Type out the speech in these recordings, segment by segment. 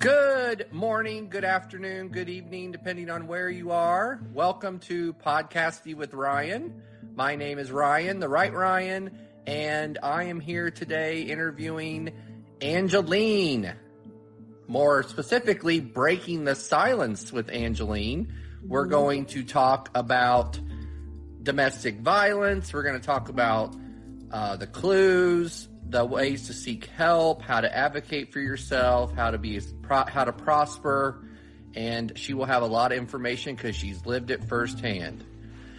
Good morning, good afternoon, good evening, depending on where you are. Welcome to Podcasty with Ryan. My name is Ryan, the right Ryan, and I am here today interviewing Angeline. More specifically, breaking the silence with Angeline. We're going to talk about domestic violence. We're going to talk about uh, the clues, the ways to seek help, how to advocate for yourself, how to be how to prosper, and she will have a lot of information because she's lived it firsthand.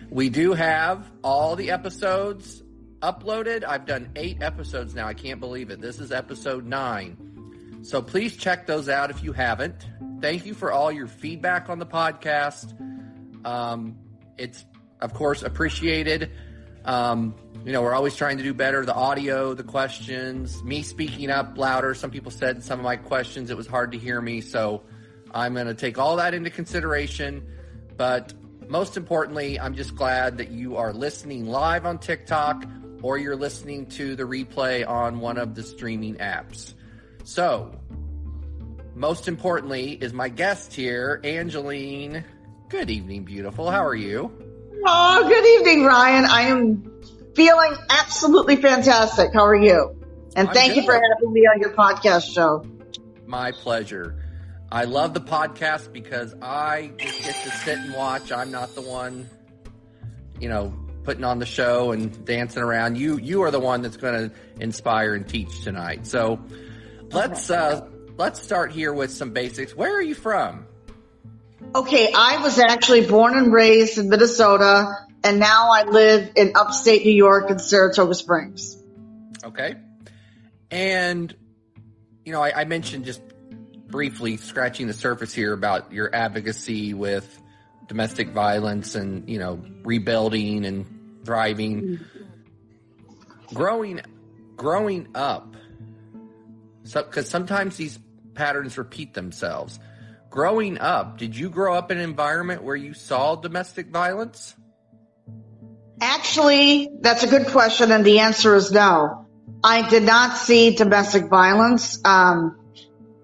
We do have all the episodes uploaded. I've done eight episodes now. I can't believe it. This is episode nine. So please check those out if you haven't. Thank you for all your feedback on the podcast. Um, it's, of course, appreciated. Um, you know, we're always trying to do better. The audio, the questions, me speaking up louder. Some people said some of my questions, it was hard to hear me. So I'm going to take all that into consideration. But most importantly, I'm just glad that you are listening live on TikTok or you're listening to the replay on one of the streaming apps. So, most importantly, is my guest here, Angeline. Good evening, beautiful. How are you? Oh, good evening, Ryan. I am feeling absolutely fantastic. How are you? And I'm thank good. you for having me on your podcast show. My pleasure. I love the podcast because I just get to sit and watch. I'm not the one, you know, putting on the show and dancing around. You you are the one that's going to inspire and teach tonight. So let's uh, let's start here with some basics. Where are you from? Okay, I was actually born and raised in Minnesota, and now I live in upstate New York in Saratoga Springs. Okay, and you know I, I mentioned just briefly scratching the surface here about your advocacy with domestic violence and you know rebuilding and thriving. Mm-hmm. Growing growing up because so, sometimes these patterns repeat themselves growing up did you grow up in an environment where you saw domestic violence actually that's a good question and the answer is no i did not see domestic violence um,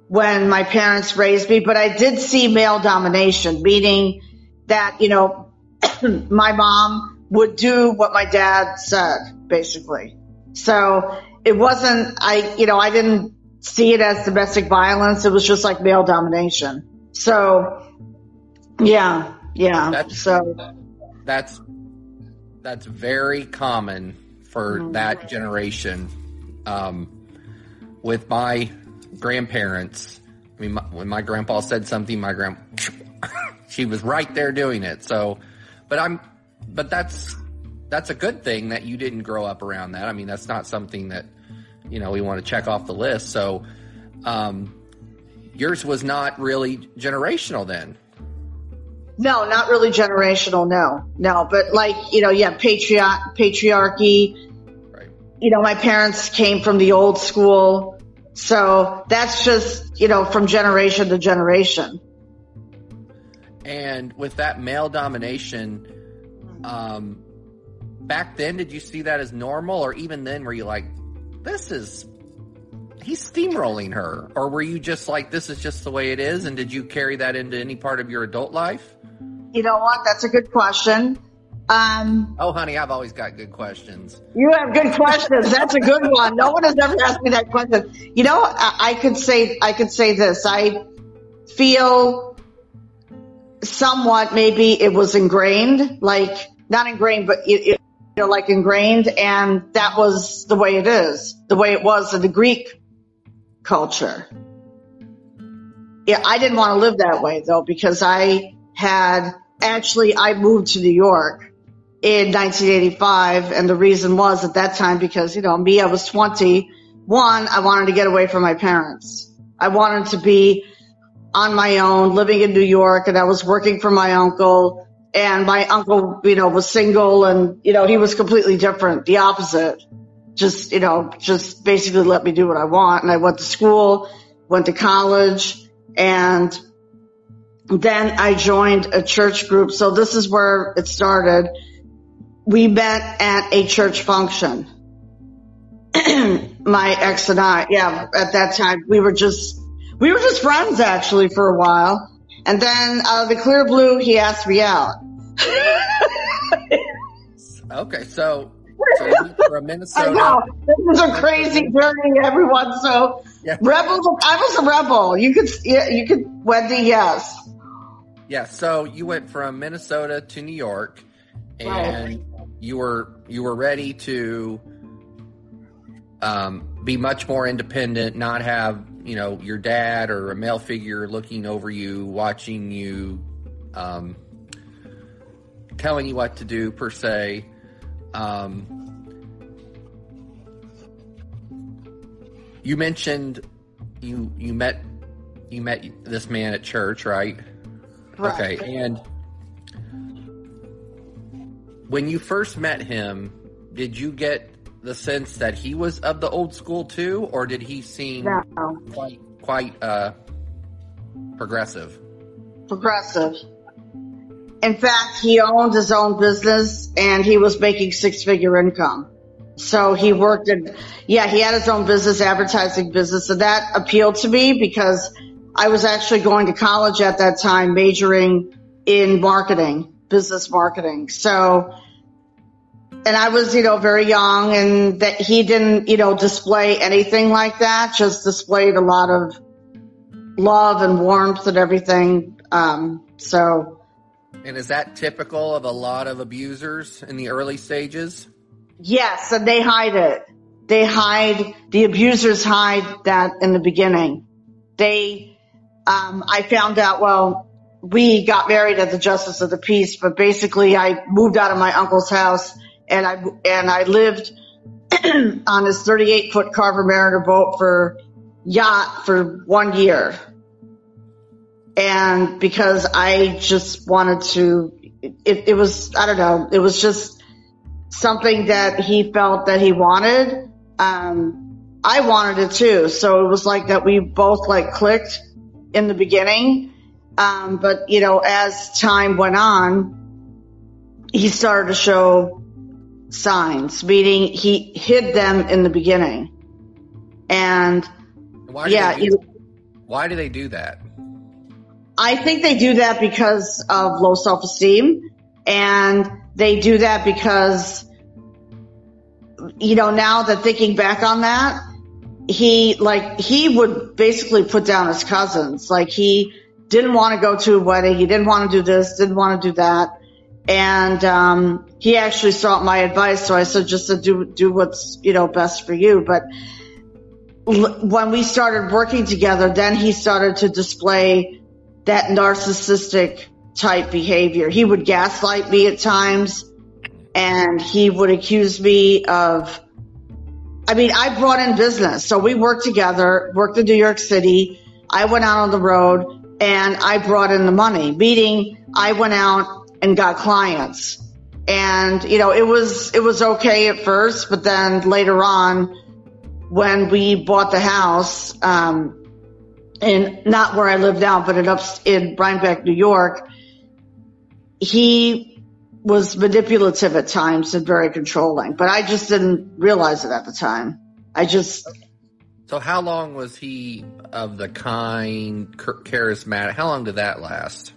when my parents raised me but i did see male domination meaning that, you know, my mom would do what my dad said, basically. So it wasn't, I, you know, I didn't see it as domestic violence. It was just like male domination. So yeah, yeah. That's, so that's, that's very common for mm-hmm. that generation. Um, with my grandparents, I mean, my, when my grandpa said something, my grand, she was right there doing it. So, but I'm, but that's that's a good thing that you didn't grow up around that. I mean, that's not something that you know we want to check off the list. So, um, yours was not really generational then. No, not really generational. No, no, but like you know, yeah, patriarch patriarchy. Right. You know, my parents came from the old school, so that's just you know from generation to generation. And with that male domination, um, back then, did you see that as normal, or even then, were you like, "This is he's steamrolling her," or were you just like, "This is just the way it is"? And did you carry that into any part of your adult life? You know what? That's a good question. Um, oh, honey, I've always got good questions. You have good questions. That's a good one. No one has ever asked me that question. You know, I, I could say I could say this. I feel somewhat maybe it was ingrained, like not ingrained, but it, it, you know, like ingrained, and that was the way it is, the way it was in the Greek culture. Yeah, I didn't want to live that way though because I had actually I moved to New York in 1985, and the reason was at that time because you know me, I was 21. I wanted to get away from my parents. I wanted to be on my own, living in New York, and I was working for my uncle. And my uncle, you know, was single, and you know, he was completely different, the opposite. Just, you know, just basically let me do what I want. And I went to school, went to college, and then I joined a church group. So this is where it started. We met at a church function. my ex and I, yeah, at that time we were just We were just friends actually for a while. And then out of the clear blue, he asked me out. okay, so, from Minnesota. I know. This is a crazy journey, everyone. So yeah. rebel. I was a rebel. You could, yeah, you could, Wendy, yes. Yeah. So you went from Minnesota to New York, and right. you were you were ready to um, be much more independent, not have you know your dad or a male figure looking over you, watching you, um, telling you what to do per se. Um, you mentioned you you met you met this man at church, right? right. Okay, and when you first met him, did you get the sense that he was of the old school too, or did he seem no. quite quite uh, progressive? Progressive. In fact, he owned his own business and he was making six figure income. So he worked in, yeah, he had his own business, advertising business. So that appealed to me because I was actually going to college at that time, majoring in marketing, business marketing. So and I was, you know, very young and that he didn't, you know, display anything like that, just displayed a lot of love and warmth and everything. Um, so. And is that typical of a lot of abusers in the early stages? Yes, and they hide it. They hide, the abusers hide that in the beginning. They, um, I found out, well, we got married at the Justice of the Peace, but basically I moved out of my uncle's house and I and I lived on his 38 foot Carver Mariner boat for yacht for one year. And because I just wanted to, it, it was, I don't know, it was just something that he felt that he wanted. Um, I wanted it too. So it was like that we both like clicked in the beginning. Um, but you know, as time went on, he started to show signs, meaning he hid them in the beginning. And why yeah, do why do they do that? I think they do that because of low self esteem, and they do that because, you know, now that thinking back on that, he like he would basically put down his cousins. Like he didn't want to go to a wedding, he didn't want to do this, didn't want to do that, and um, he actually sought my advice. So I said, just to do do what's you know best for you. But when we started working together, then he started to display that narcissistic type behavior. He would gaslight me at times, and he would accuse me of. I mean, I brought in business, so we worked together, worked in New York City. I went out on the road and I brought in the money, meaning I went out and got clients. And, you know, it was, it was okay at first, but then later on, when we bought the house, um, in not where I live now, but in up in Rhinebeck, New York, he was manipulative at times and very controlling, but I just didn't realize it at the time. I just. So how long was he of the kind, charismatic? How long did that last?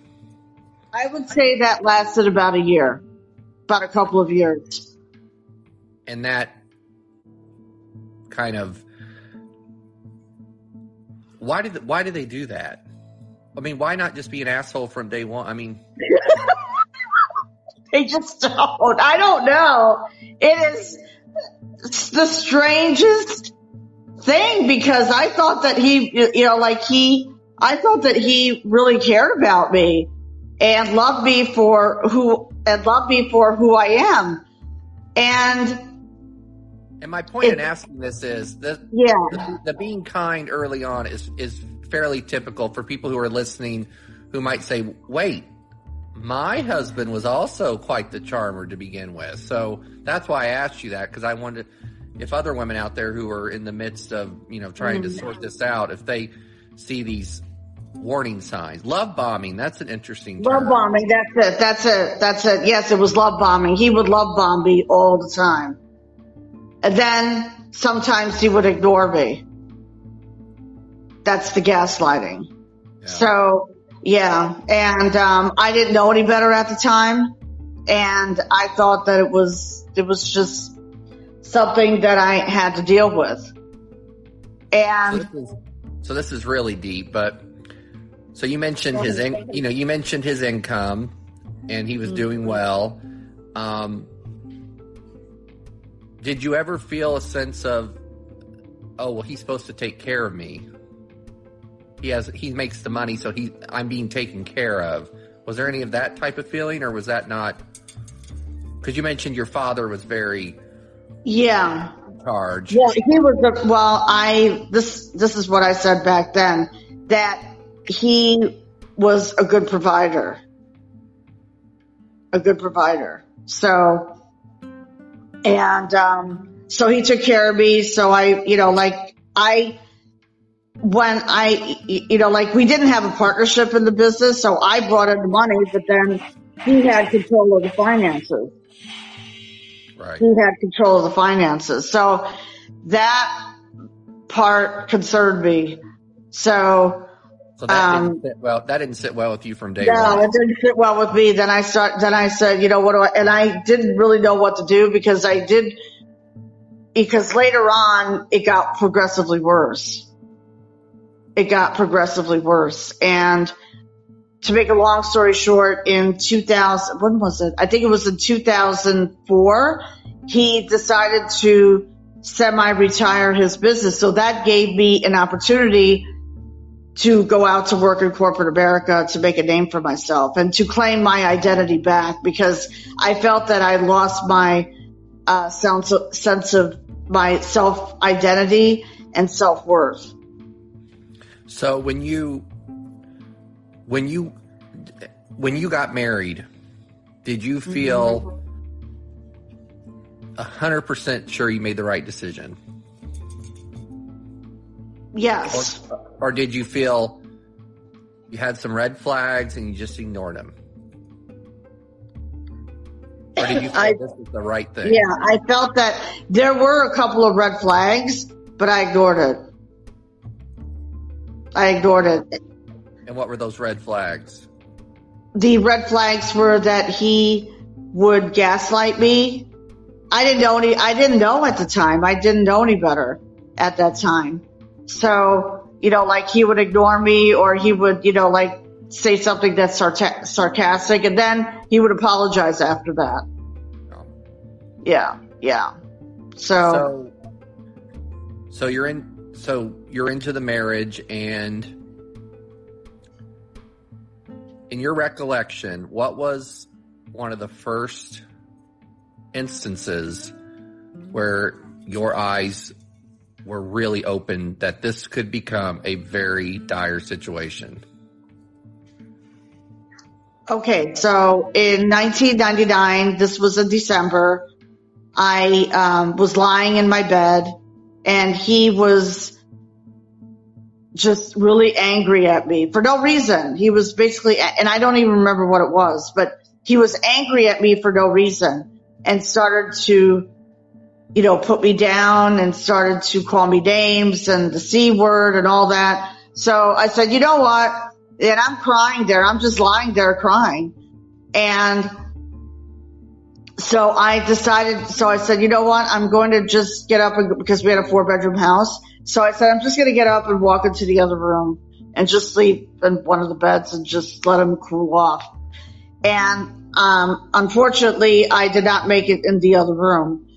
I would say that lasted about a year, about a couple of years. And that kind of why did why did they do that? I mean, why not just be an asshole from day one? I mean, they just don't. I don't know. It is the strangest thing because I thought that he, you know, like he, I thought that he really cared about me and loved me for who and loved me for who I am. And and my point in asking this is that yeah. the, the being kind early on is is fairly typical for people who are listening who might say, "Wait, my husband was also quite the charmer to begin with." So that's why I asked you that because I wanted if other women out there who are in the midst of you know trying mm-hmm. to sort this out, if they see these warning signs. Love bombing. That's an interesting term. Love bombing. That's it. That's it. That's it. Yes, it was love bombing. He would love bomb me all the time. And then sometimes he would ignore me. that's the gaslighting. Yeah. So yeah, and um, I didn't know any better at the time, and I thought that it was it was just something that I had to deal with. And so this is, so this is really deep, but so you mentioned his in, you know you mentioned his income, and he was mm-hmm. doing well. Um, did you ever feel a sense of, oh well, he's supposed to take care of me? he has he makes the money, so he I'm being taken care of. Was there any of that type of feeling, or was that not? Because you mentioned your father was very yeah charge. Yeah, he was. A, well, I this this is what I said back then that he was a good provider, a good provider. So, and um, so he took care of me. So I, you know, like I when I, you know, like we didn't have a partnership in the business, so I brought in the money, but then he had control of the finances. Right. He had control of the finances. So that part concerned me. So, so that um, didn't sit well. That didn't sit well with you from day no, one. No, it didn't sit well with me. Then I start. Then I said, you know, what do I? And I didn't really know what to do because I did. Because later on, it got progressively worse it got progressively worse. And to make a long story short, in 2000, when was it? I think it was in 2004, he decided to semi-retire his business. So that gave me an opportunity to go out to work in corporate America to make a name for myself and to claim my identity back because I felt that I lost my uh, sense, of, sense of my self identity and self worth. So when you when you when you got married, did you feel a hundred percent sure you made the right decision? Yes. Or, or, did you feel you had some red flags and you just ignored them? Or did you feel I, this was the right thing? Yeah, I felt that there were a couple of red flags, but I ignored it. I ignored it. And what were those red flags? The red flags were that he would gaslight me. I didn't know any, I didn't know at the time. I didn't know any better at that time. So, you know, like he would ignore me or he would, you know, like say something that's sarcastic and then he would apologize after that. Oh. Yeah. Yeah. So, so, so you're in, so you're into the marriage and in your recollection what was one of the first instances where your eyes were really open that this could become a very dire situation okay so in 1999 this was in december i um, was lying in my bed and he was just really angry at me for no reason. He was basically, and I don't even remember what it was, but he was angry at me for no reason and started to, you know, put me down and started to call me names and the C word and all that. So I said, you know what? And I'm crying there. I'm just lying there crying. And so I decided, so I said, you know what? I'm going to just get up and, because we had a four bedroom house. So I said, I'm just going to get up and walk into the other room and just sleep in one of the beds and just let him cool off. And, um, unfortunately, I did not make it in the other room.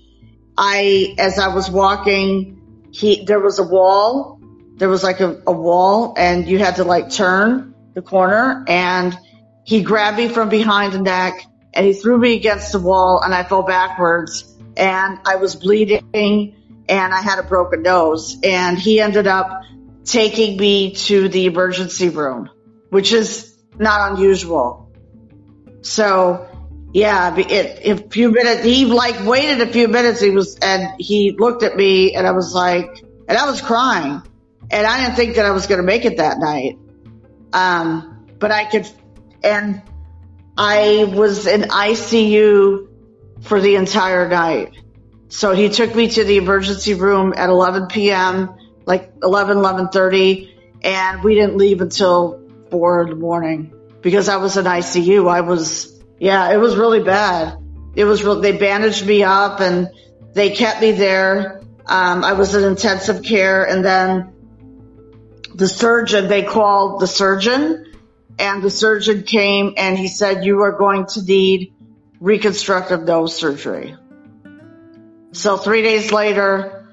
I, as I was walking, he, there was a wall. There was like a, a wall and you had to like turn the corner and he grabbed me from behind the neck and he threw me against the wall and I fell backwards and I was bleeding and I had a broken nose and he ended up taking me to the emergency room, which is not unusual. So yeah, it, a few minutes, he like waited a few minutes. He was, and he looked at me and I was like, and I was crying and I didn't think that I was going to make it that night. Um, but I could, and I was in ICU for the entire night. So he took me to the emergency room at 11 p.m., like 11, 11.30. and we didn't leave until four in the morning because I was in ICU. I was, yeah, it was really bad. It was real. They bandaged me up and they kept me there. Um, I was in intensive care and then the surgeon, they called the surgeon and the surgeon came and he said, you are going to need reconstructive nose surgery. So three days later,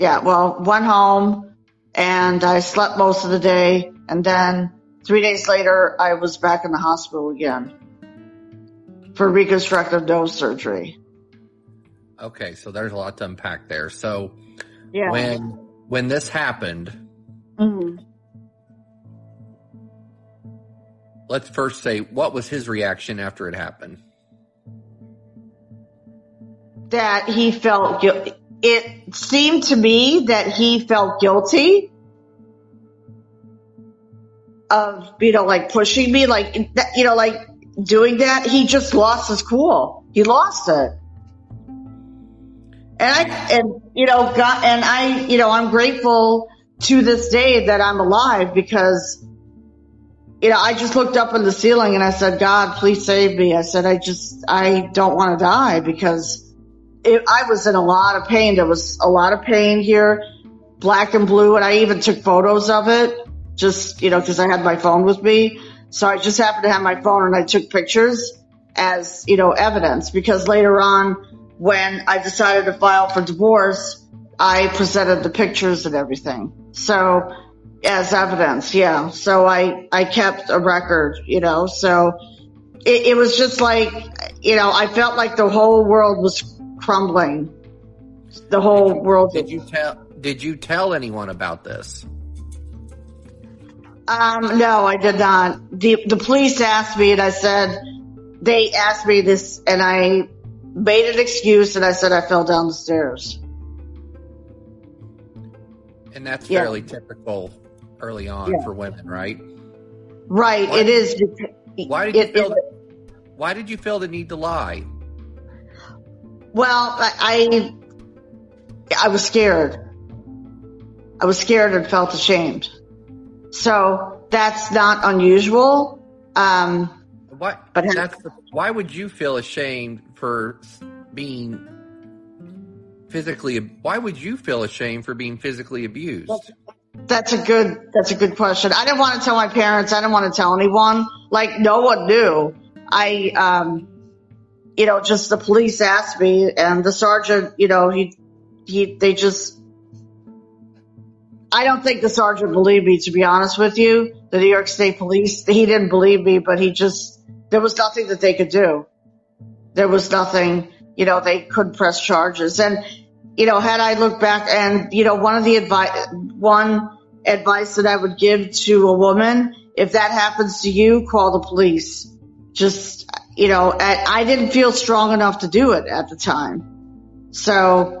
yeah, well, went home and I slept most of the day. And then three days later, I was back in the hospital again for reconstructive nose surgery. Okay. So there's a lot to unpack there. So Yeah. when, when this happened, Mhm. let's first say what was his reaction after it happened? that he felt guilty. It seemed to me that he felt guilty of, you know, like pushing me, like, that- you know, like doing that. He just lost his cool. He lost it. And I, and, you know, God, and I, you know, I'm grateful to this day that I'm alive because, you know, I just looked up in the ceiling and I said, God, please save me. I said, I just, I don't want to die because it, I was in a lot of pain. There was a lot of pain here, black and blue, and I even took photos of it, just you know, because I had my phone with me. So I just happened to have my phone, and I took pictures as you know evidence. Because later on, when I decided to file for divorce, I presented the pictures and everything. So as evidence, yeah. So I I kept a record, you know. So it, it was just like you know, I felt like the whole world was crumbling. The whole world. Did you tell, did you tell anyone about this? Um, no, I did not. The the police asked me, and I said they asked me this, and I made an excuse, and I said I fell down the stairs. And that's Yeah. fairly typical early on Yeah. for women, right? Right, What? it is. Why did you feel? it- why did you feel the need to lie? Well, I, I I was scared. I was scared and felt ashamed. So that's not unusual. Um, Why? But- that's the, why would you feel ashamed for being physically? Why would you feel ashamed for being physically abused? That's a good. That's a good question. I didn't want to tell my parents. I didn't want to tell anyone. Like no one knew. I, um, you know, just the police asked me, and the sergeant, you know, he, he, they just. I don't think the sergeant believed me, to be honest with you. The New York State Police, he didn't believe me, but he just, there was nothing that they could do. There was nothing, you know, they couldn't press charges. And, you know, had I looked back and, you know, one of the advice, one advice that I would give to a woman, if that happens to you, call the police. Just, you know, I, I didn't feel strong enough to do it at the time. So,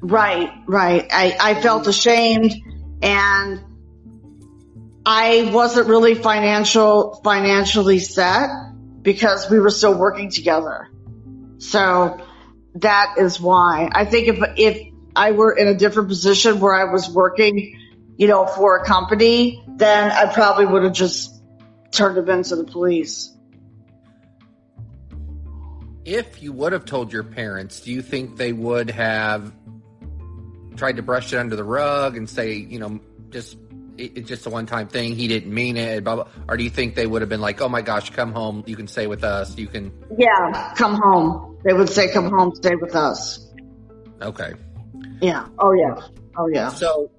right, right. I, I felt ashamed and I wasn't really financial, financially set because we were still working together. So that is why I think if, if I were in a different position where I was working, you know, for a company, then I probably would have just turned him into the police. If you would have told your parents, do you think they would have tried to brush it under the rug and say, you know, just it, it's just a one-time thing. He didn't mean it. Blah, blah. Or do you think they would have been like, "Oh my gosh, come home. You can stay with us. You can." Yeah, come home. They would say, come home, stay with us. Okay. Yeah. Oh, yeah. Oh, yeah. So,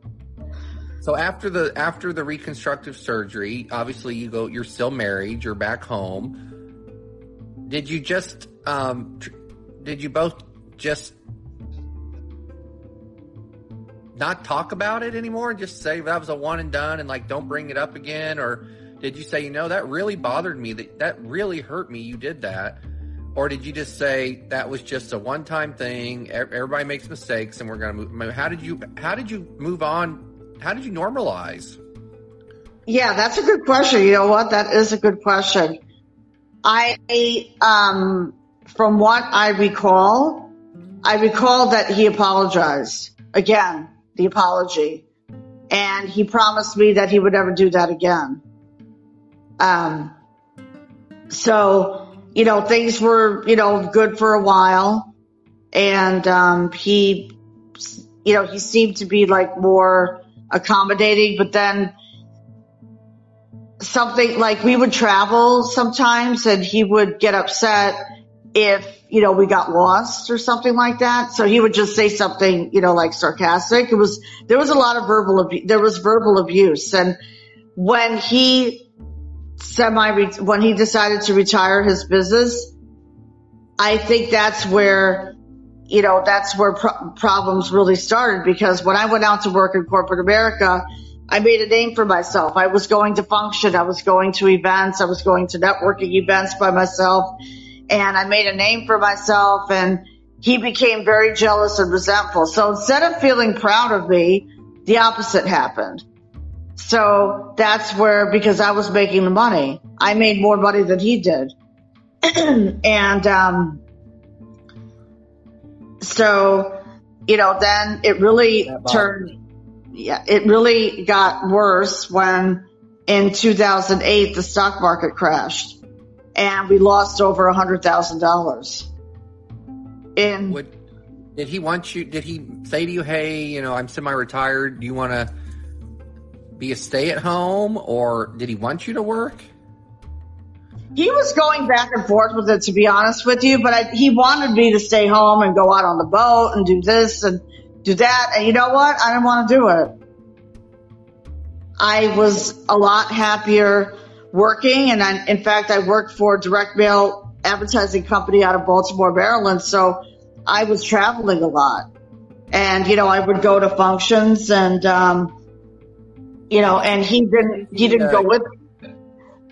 so after the after the reconstructive surgery, obviously you go. You're still married. You're back home. Did you just? Um, tr- did you both just not talk about it anymore and just say that was a one and done and like don't bring it up again or did you say you know that really bothered me that that really hurt me you did that or did you just say that was just a one time thing everybody makes mistakes and we're going to move how did you how did you move on how did you normalize Yeah, that's a good question. You know what? That is a good question. I, um, from what I recall, I recall that he apologized. Again, the apology. and he promised me that he would never do that again. Um, so, you know, things were, you know, good for a while. And, um, he, you know, he seemed to be like more accommodating, but then something like we would travel sometimes and he would get upset if, you know, we got lost or something like that. So he would just say something, you know, like sarcastic. It was, there was a lot of verbal abuse, there was verbal abuse. And when he semi, when he decided to retire his business, I think that's where, you know, that's where pro- problems really started because when I went out to work in corporate America, I made a name for myself. I was going to function. I was going to events. I was going to networking events by myself and I made a name for myself and he became very jealous and resentful. So instead of feeling proud of me, the opposite happened. So that's where, because I was making the money, I made more money than he did. and, um, so, you know, then it really turned, yeah, it really got worse when in 2008 the stock market crashed and we lost over a hundred thousand dollars. In Would, did he want you? Did he say to you, "Hey, you know, I'm semi-retired. Do you want to be a stay-at-home, or did he want you to work?" He was going back and forth with it, to be honest with you. But I, he wanted me to stay home and go out on the boat and do this and do that. And you know what? I didn't want to do it. I was a lot happier working. And I, in fact, I worked for a direct mail advertising company out of Baltimore, Maryland. So I was traveling a lot and, you know, I would go to functions and, um, you know, and he didn't, he didn't go with me.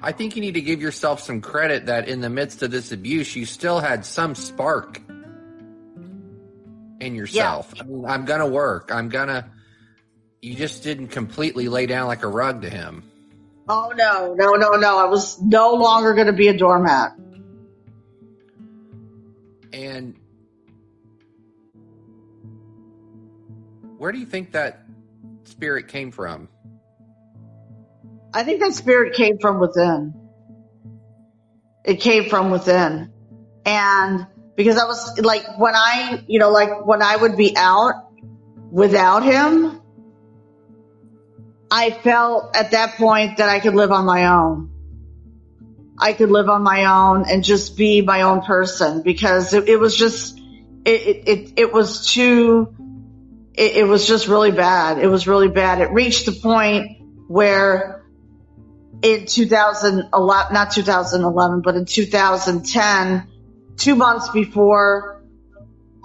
I think you need to give yourself some credit that in the midst of this abuse, you still had some spark in yourself. Yeah. I mean, I'm going to work. I'm going to, you just didn't completely lay down like a rug to him. Oh no, no, no, no. I was no longer going to be a doormat. And where do you think that spirit came from? I think that spirit came from within. It came from within. And because I was like, when I, you know, like when I would be out without him, I felt at that point that I could live on my own. I could live on my own and just be my own person because it, it was just, it, it, it was too, it, it was just really bad. It was really bad. It reached the point where in 2011, not 2011, but in 2010, two months before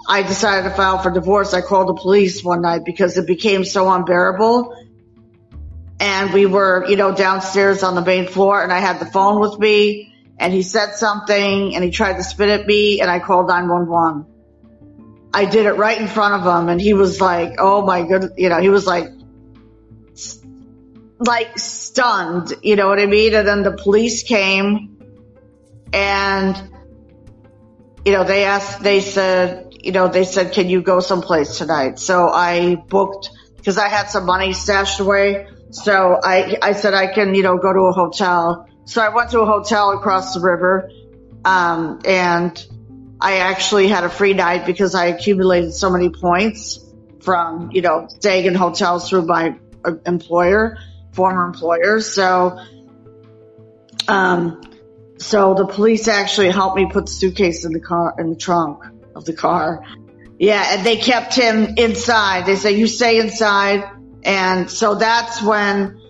I decided to file for divorce, I called the police one night because it became so unbearable and we were, you know, downstairs on the main floor and I had the phone with me and he said something and he tried to spit at me and I called 911. I did it right in front of him and he was like, oh my good, you know, he was like, like stunned, you know what I mean? And then the police came and, you know, they asked, they said, you know, they said, can you go someplace tonight? So I booked, because I had some money stashed away. So I, I said I can, you know, go to a hotel. So I went to a hotel across the river. Um, and I actually had a free night because I accumulated so many points from, you know, staying in hotels through my uh, employer, former employer. So, um, so the police actually helped me put the suitcase in the car, in the trunk of the car. Yeah. And they kept him inside. They said, you stay inside and so that's when,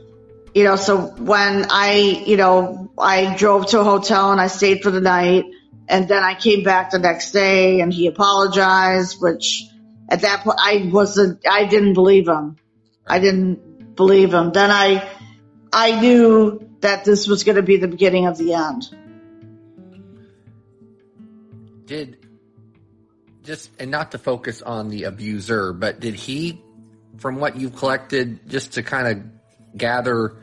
you know, so when I, you know, I drove to a hotel and I stayed for the night and then I came back the next day and he apologized, which at that point I wasn't, I didn't believe him. I didn't believe him. Then I, I knew that this was going to be the beginning of the end. Did just, and not to focus on the abuser, but did he from what you've collected, just to kind of gather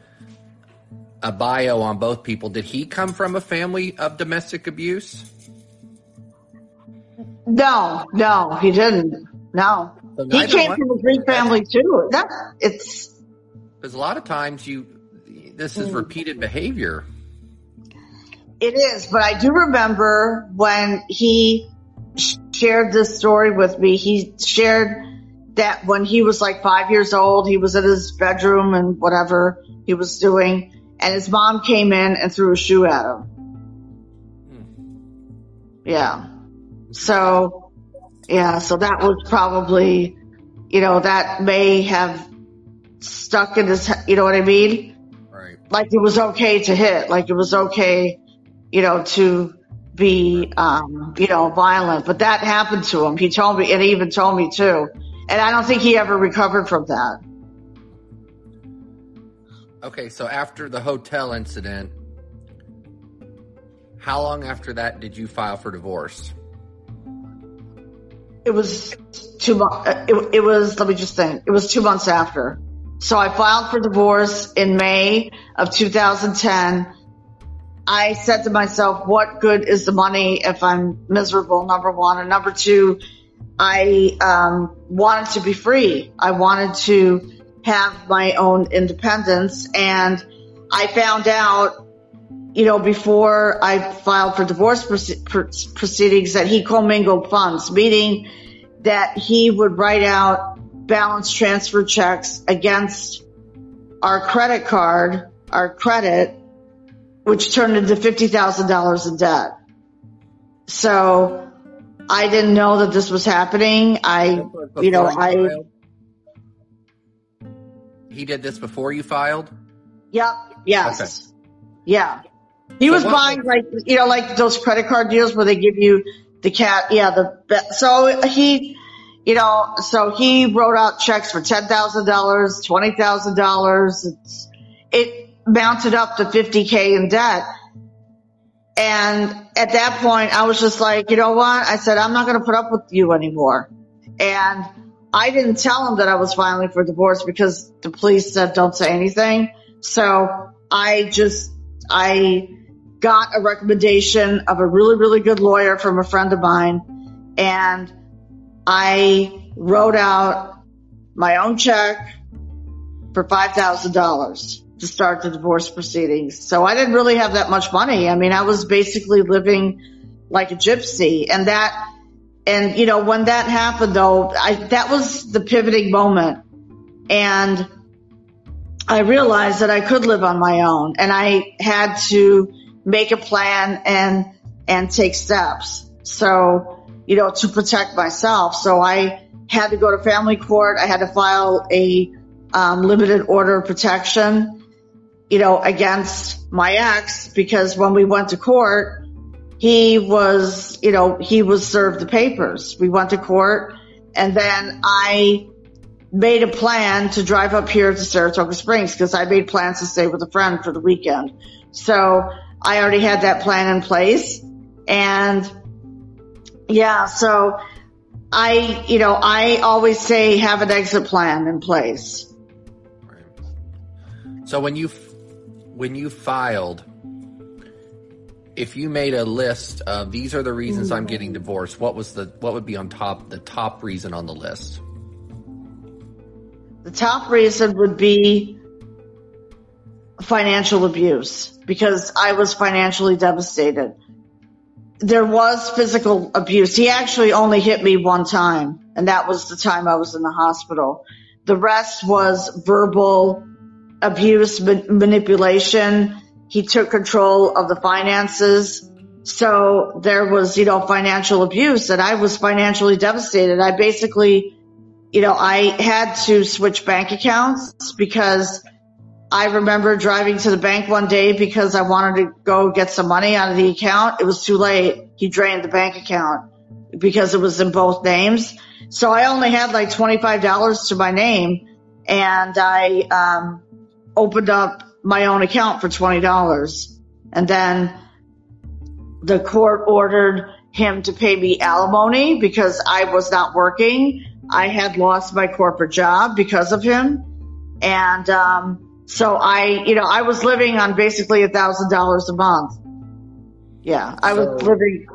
a bio on both people, did he come from a family of domestic abuse? No, no, he didn't. No, so he came from a Greek family too. No, it's Because a lot of times you, this is repeated behavior. It is, but I do remember when he shared this story with me. He shared that when he was like five years old, he was in his bedroom and whatever he was doing, and his mom came in and threw a shoe at him. Yeah. So, yeah, so that was probably, you know, that may have stuck in his, you know what I mean? Right. Like it was okay to hit, like it was okay, you know, to be, um, you know, violent, but that happened to him. He told me, and he even told me too. And I don't think he ever recovered from that. Okay, so after the hotel incident, how long after that did you file for divorce? It was two months. It, it was, let me just think, it was two months after. So I filed for divorce in May of 2010. I said to myself, what good is the money if I'm miserable? Number one. And number two, I um, wanted to be free. I wanted to have my own independence. And I found out, you know, before I filed for divorce proceedings that he commingled funds, meaning that he would write out balance transfer checks against our credit card, our credit, which turned into $50,000 in debt. So I didn't know that this was happening. I, you know, I, he did this before you filed? Yep. Yes. Okay. Yeah. He so was buying like, you know, like those credit card deals where they give you the cat. Yeah. The, so he, you know, so he wrote out checks for $10,000, $20,000. It mounted up to 50K in debt. And at that point, I was just like, you know what? I said, I'm not going to put up with you anymore. And I didn't tell him that I was filing for divorce because the police said don't say anything. So I just, I got a recommendation of a really, really good lawyer from a friend of mine and I wrote out my own check for $5,000 to start the divorce proceedings. So I didn't really have that much money. I mean, I was basically living like a gypsy and that and you know, when that happened though, I, that was the pivoting moment. And I realized that I could live on my own and I had to make a plan and, and take steps. So, you know, to protect myself. So I had to go to family court. I had to file a um, limited order of protection, you know, against my ex because when we went to court, he was, you know, he was served the papers. We went to court and then I made a plan to drive up here to Saratoga Springs because I made plans to stay with a friend for the weekend. So I already had that plan in place and yeah, so I, you know, I always say have an exit plan in place. So when you, when you filed, if you made a list of these are the reasons I'm mm-hmm. getting divorced, what was the what would be on top the top reason on the list? The top reason would be financial abuse because I was financially devastated. There was physical abuse. He actually only hit me one time, and that was the time I was in the hospital. The rest was verbal abuse, ma- manipulation, he took control of the finances. So there was, you know, financial abuse and I was financially devastated. I basically, you know, I had to switch bank accounts because I remember driving to the bank one day because I wanted to go get some money out of the account. It was too late. He drained the bank account because it was in both names. So I only had like $25 to my name and I, um, opened up my own account for $20. And then the court ordered him to pay me alimony because I was not working. I had lost my corporate job because of him. And, um, so I, you know, I was living on basically a thousand dollars a month. Yeah. I so, was living,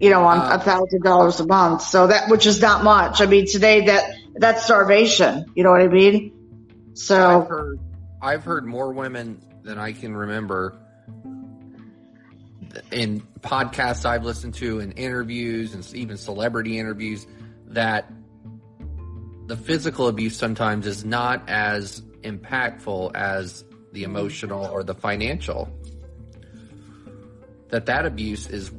you know, on a thousand dollars a month. So that, which is not much. I mean, today that, that's starvation. You know what I mean? So. I've heard more women than I can remember in podcasts I've listened to and interviews and even celebrity interviews that the physical abuse sometimes is not as impactful as the emotional or the financial that that abuse is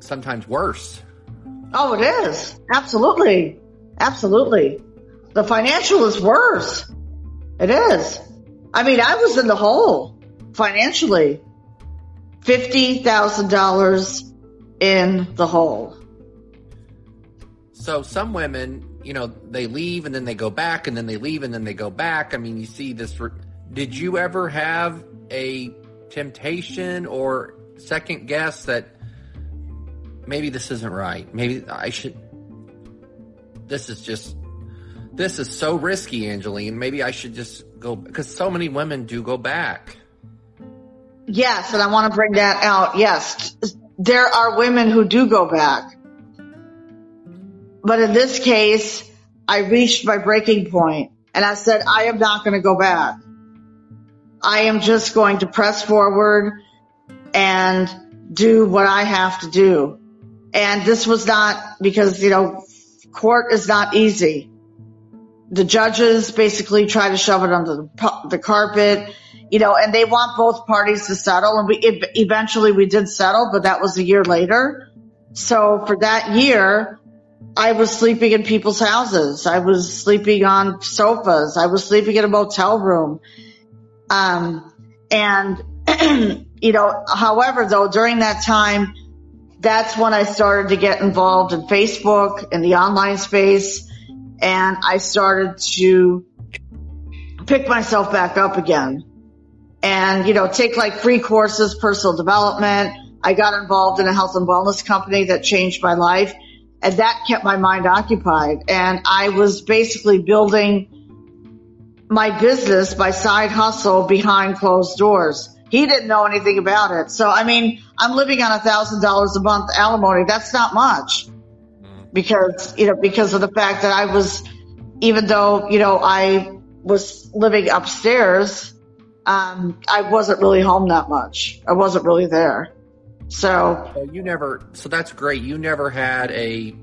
sometimes worse Oh, it is. Absolutely. Absolutely. The financial is worse. It is. I mean, I was in the hole financially. $50,000 in the hole. So some women, you know, they leave and then they go back and then they leave and then they go back. I mean, you see this. Did you ever have a temptation or second guess that maybe this isn't right? Maybe I should. This is just. This is so risky, Angeline. Maybe I should just go because so many women do go back. Yes, and I want to bring that out. Yes, there are women who do go back. But in this case, I reached my breaking point and I said, I am not going to go back. I am just going to press forward and do what I have to do. And this was not because, you know, court is not easy. The judges basically try to shove it under the, the carpet, you know, and they want both parties to settle. And we eventually we did settle, but that was a year later. So for that year, I was sleeping in people's houses. I was sleeping on sofas. I was sleeping in a motel room. Um, and, you know, however, though, during that time, that's when I started to get involved in Facebook in the online space. And I started to pick myself back up again and, you know, take like free courses, personal development. I got involved in a health and wellness company that changed my life and that kept my mind occupied. And I was basically building my business, my side hustle behind closed doors. He didn't know anything about it. So, I mean, I'm living on a thousand dollars a month alimony. That's not much because, you know, because of the fact that I was, even though, you know, I was living upstairs, um, I wasn't really home that much. I wasn't really there. So, so you never. So that's great. You never had a.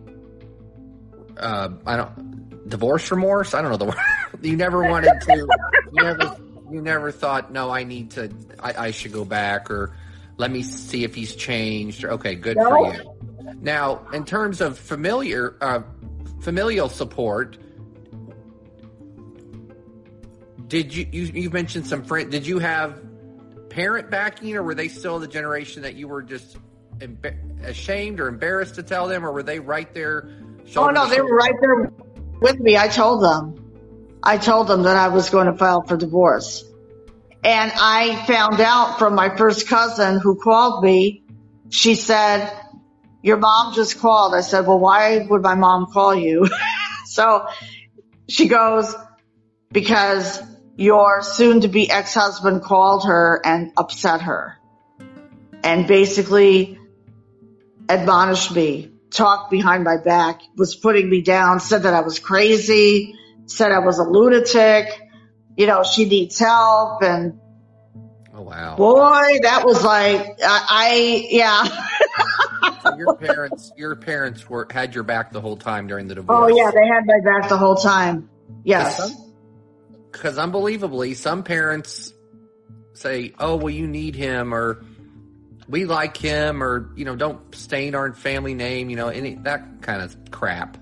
Uh, I don't divorce remorse. I don't know the word. you never wanted to. You never. You never thought, no, I need to. I, I should go back, or let me see if he's changed. Okay, good No. for you. Now, in terms of familiar uh, familial support, did you, you you mentioned some friend? Did you have parent backing, or were they still the generation that you were just ashamed or embarrassed to tell them, or were they right there? oh no, they were right there with me. I told them. I told them that I was going to file for divorce. And I found out from my first cousin who called me. She said, your mom just called. I said, well, why would my mom call you? so she goes, because your soon to be ex-husband called her and upset her and basically admonished me, talked behind my back, was putting me down, said that I was crazy, said I was a lunatic, you know, she needs help. And Oh wow! boy, that was like, I, I yeah. So your parents, your parents were had your back the whole time during the oh, divorce. Oh yeah, they had my back the whole time. Yes. Because unbelievably, some parents say, "Oh, well, you need him," or "We like him," or you know, "Don't stain our family name," you know, any that kind of crap.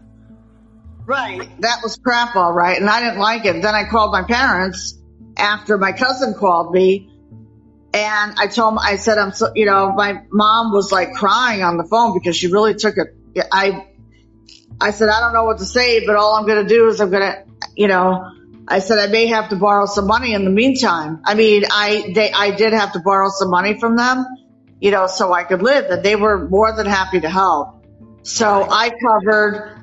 Right. That was crap, all right. And I didn't like it. Then I called my parents after my cousin called me. And I told him, I said, I'm so, you know, my mom was like crying on the phone because she really took it. I, I said, I don't know what to say, but all I'm going to do is I'm going to, you know, I said, I may have to borrow some money in the meantime. I mean, I, they, I did have to borrow some money from them, you know, so I could live and they were more than happy to help. So I covered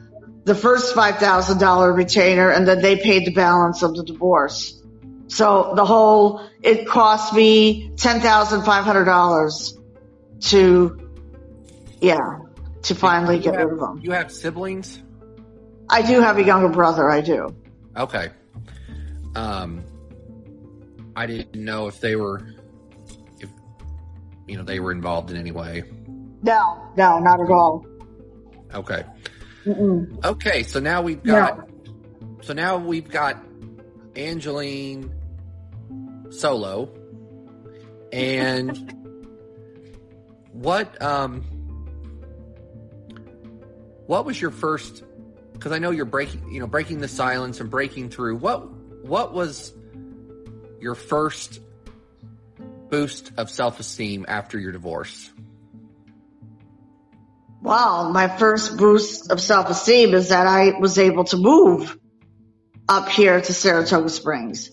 the first $5,000 retainer and then they paid the balance of the divorce. So the whole, it cost me $10,500 to, yeah, to finally get have, rid of them. you have siblings? I do have a younger brother. I do. Okay. Um, I didn't know if they were, if you know, they were involved in any way. No, no, not at all. Okay. Mm-mm. Okay. So now we've got. So now we've got Angeline solo, and what um, what was your first? Because I know you're breaking, you know, breaking the silence and breaking through. What what was your first boost of self esteem after your divorce? Wow, my first boost of self esteem is that I was able to move up here to Saratoga Springs.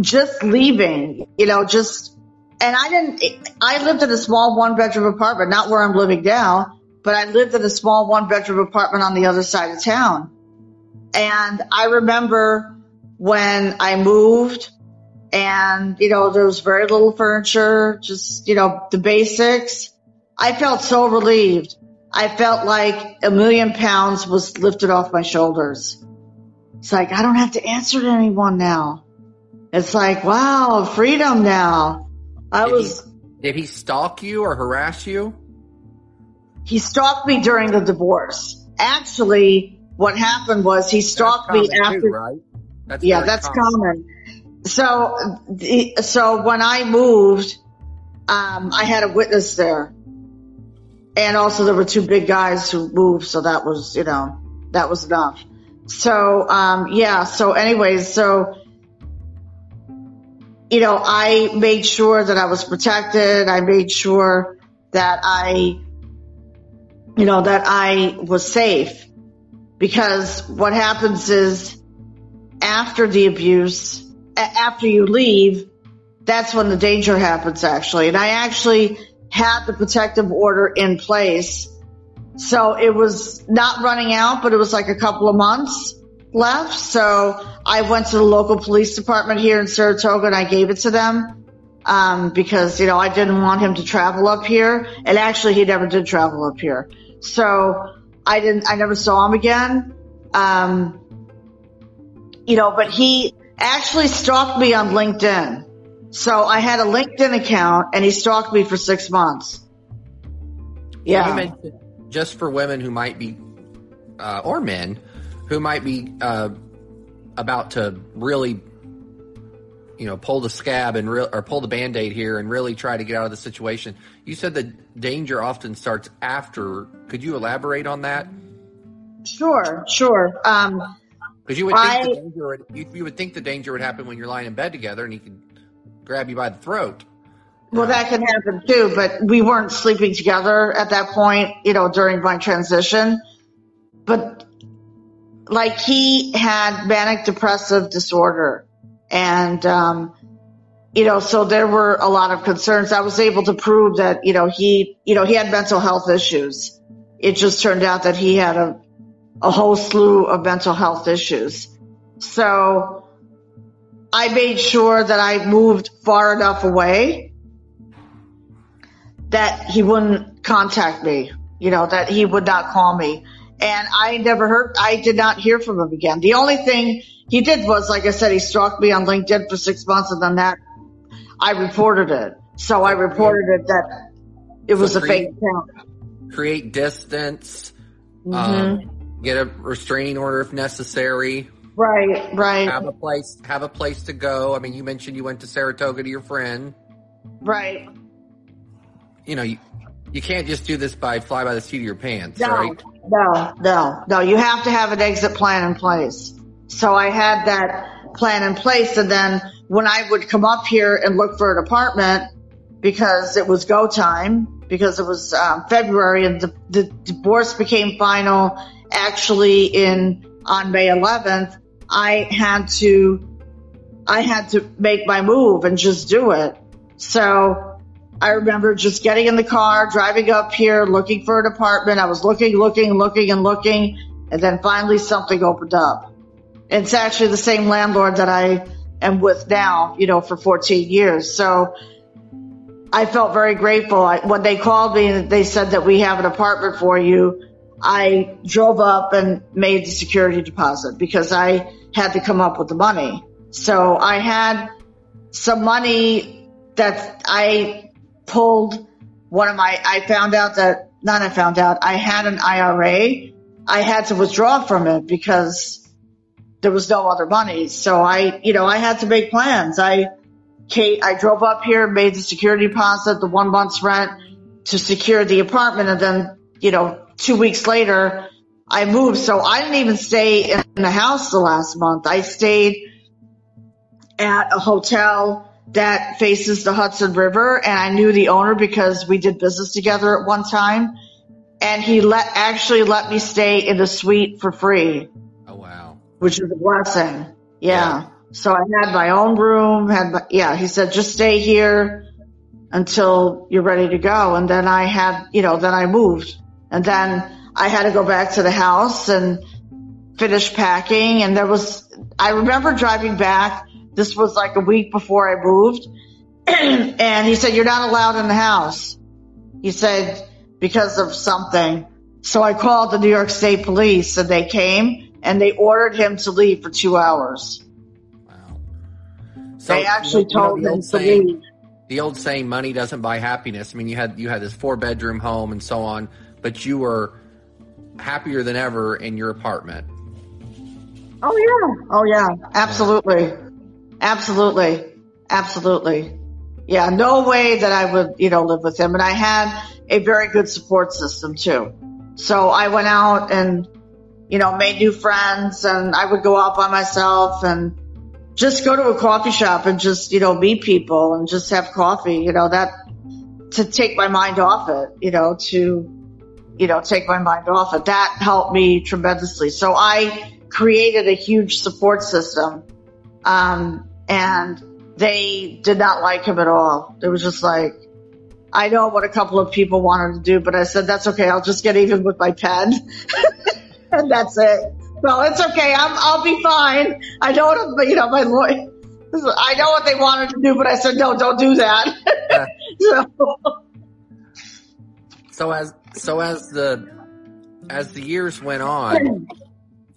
Just leaving, you know, just, and I didn't, I lived in a small one bedroom apartment, not where I'm living now, but I lived in a small one bedroom apartment on the other side of town. And I remember when I moved and, you know, there was very little furniture, just, you know, the basics. I felt so relieved. I felt like a million pounds was lifted off my shoulders. It's like, I don't have to answer to anyone now. It's like, wow, freedom now. I Did was, he, did he stalk you or harass you? he stalked me during the divorce. Actually, what happened was he stalked me after, too, right? That's yeah, that's common. So, the, so when I moved, um, I had a witness there. And also there were two big guys who moved. So that was, you know, that was enough. So, um, yeah. So anyways, so, you know, I made sure that I was protected. I made sure that I, you know, that I was safe because what happens is after the abuse, after you leave, that's when the danger happens actually. And I actually had the protective order in place. So it was not running out, but it was like a couple of months left. So I went to the local police department here in Saratoga and I gave it to them. Um, because, you know, I didn't want him to travel up here. And actually he never did travel up here. So I didn't, I never saw him again. Um, you know, but he actually stalked me on LinkedIn. So I had a LinkedIn account and he stalked me for six months. Yeah. just for women who might be, uh, or men who might be uh, about to really, you know, pull the scab and real or pull the band aid here and really try to get out of the situation. You said the danger often starts after. Could you elaborate on that? Sure, sure. Um, Because you would think I- the danger would, you, you would think the danger would happen when you're lying in bed together and he could grab you by the throat. well, that can happen too, but we weren't sleeping together at that point, you know, during my transition. But like he had manic depressive disorder and, um, you know, so there were a lot of concerns. I was able to prove that, you know, he, you know, he had mental health issues. It just turned out that he had a, a whole slew of mental health issues. So I made sure that I moved far enough away that he wouldn't contact me, you know, that he would not call me. And I never heard, I did not hear from him again. The only thing he did was, like I said, he stalked me on LinkedIn for six months and then that I reported it. So I reported it that it was a fake account. Create distance. Mm-hmm. Um, get a restraining order if necessary. right, right, Have a place. Have a place to go. I mean, you mentioned you went to Saratoga to your friend. right. You know, you, you can't just do this by fly by the seat of your pants, No, right? No, no, no. You have to have an exit plan in place. So I had that plan in place, and then when I would come up here and look for an apartment because it was go time, because it was um, February, and the, the divorce became final actually in on May 11th. I had to, I had to make my move and just do it. So I remember just getting in the car, driving up here, looking for an apartment. I was looking, looking, looking, and looking, and then finally something opened up. It's actually the same landlord that I am with now, you know, for 14 years. So I felt very grateful. I, when they called me and they said that we have an apartment for you, I drove up and made the security deposit because I had to come up with the money. So I had some money that I pulled one of my, I found out that, not I found out, I had an IRA. I had to withdraw from it because there was no other money. So I, you know, I had to make plans. I, Kate, I drove up here, made the security deposit, the one month's rent to secure the apartment. And then, you know, two weeks later, I moved. So I didn't even stay in the house the last month. I stayed at a hotel that faces the Hudson River and I knew the owner because we did business together at one time. And he let, actually let me stay in the suite for free. Oh, wow. Which is a blessing. Yeah. yeah. So I had my own room, had my, yeah, he said, just stay here until you're ready to go. And then I had, you know, then I moved and then I had to go back to the house and finish packing. And there was, I remember driving back. This was like a week before I moved. and he said, you're not allowed in the house. He said, because of something. So I called the New York State Police and they came and they ordered him to leave for two hours. Wow. So they actually told know, him to leave. The old saying, money doesn't buy happiness. I mean, you had, you had this four bedroom home and so on, but you were happier than ever in your apartment. Oh yeah. Oh yeah. Absolutely. Absolutely. Absolutely. Yeah. No way that I would, you know, live with him. And I had a very good support system too. So I went out and, you know, made new friends and I would go out by myself and just go to a coffee shop and just, you know, meet people and just have coffee, you know, that to take my mind off it, you know, to you know, take my mind off it. That helped me tremendously. So I created a huge support system. Um, and they did not like him at all. It was just like, I know what a couple of people wanted to do, but I said, that's okay. I'll just get even with my pen. and that's it. Well, it's okay. I'm, I'll be fine. I know what, you know, my lawyer, I know what they wanted to do, but I said, no, don't do that. so, so as so as the as the years went on,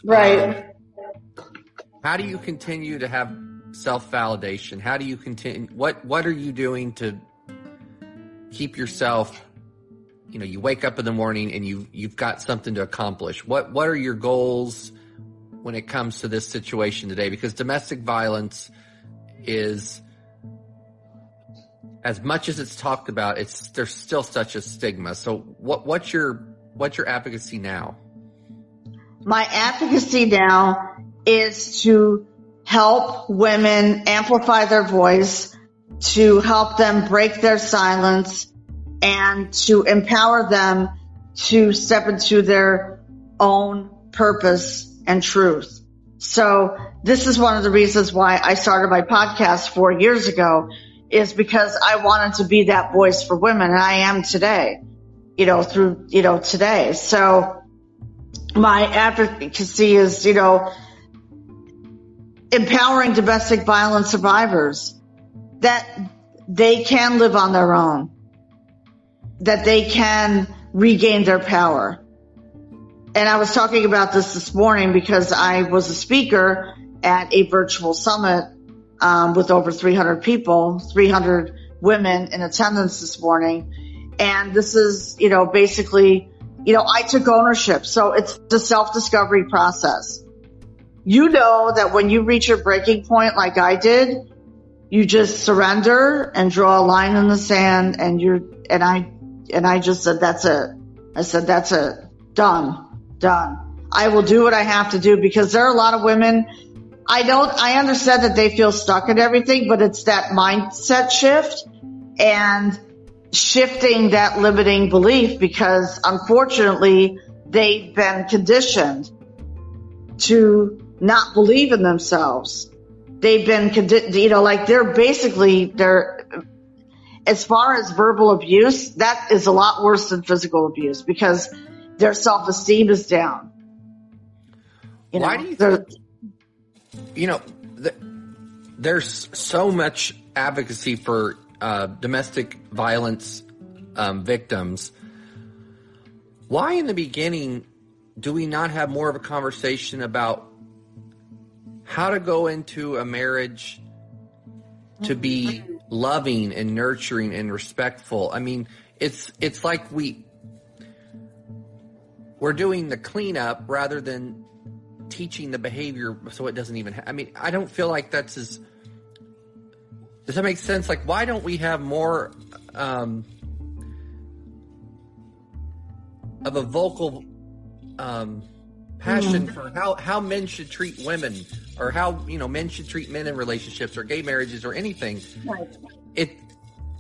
right? Um, how do you continue to have self validation? How do you continue? What what are you doing to keep yourself? You know, you wake up in the morning and you you've got something to accomplish. What what are your goals when it comes to this situation today? Because domestic violence is as much as it's talked about, it's there's still such a stigma. So what what's your what's your advocacy now? My advocacy now is to help women amplify their voice, to help them break their silence, and to empower them to step into their own purpose and truth. So this is one of the reasons why I started my podcast four years ago is because I wanted to be that voice for women and I am today, you know, through, you know, today. So my advocacy is, you know, empowering domestic violence survivors that they can live on their own, that they can regain their power. And I was talking about this this morning because I was a speaker at a virtual summit um, with over 300 people, 300 women in attendance this morning. And this is, you know, basically, you know, I took ownership. So it's the self-discovery process. You know that when you reach your breaking point like I did, you just surrender and draw a line in the sand and you're, and I, and I just said, that's it. I said, that's it. Done. Done. I will do what I have to do because there are a lot of women I don't, I understand that they feel stuck in everything, but it's that mindset shift and shifting that limiting belief because unfortunately they've been conditioned to not believe in themselves. They've been, you know, like they're basically, they're, as far as verbal abuse, that is a lot worse than physical abuse because their self-esteem is down. You Why know, do you think, you know, th- there's so much advocacy for uh, domestic violence um, victims. Why, in the beginning, do we not have more of a conversation about how to go into a marriage to be loving and nurturing and respectful. I mean, it's it's like we we're doing the cleanup rather than teaching the behavior so it doesn't even ha- I mean, I don't feel like that's as Does that make sense? Like why don't we have more um of a vocal um passion mm-hmm. for how how men should treat women or how you know men should treat men in relationships or gay marriages or anything. Right. it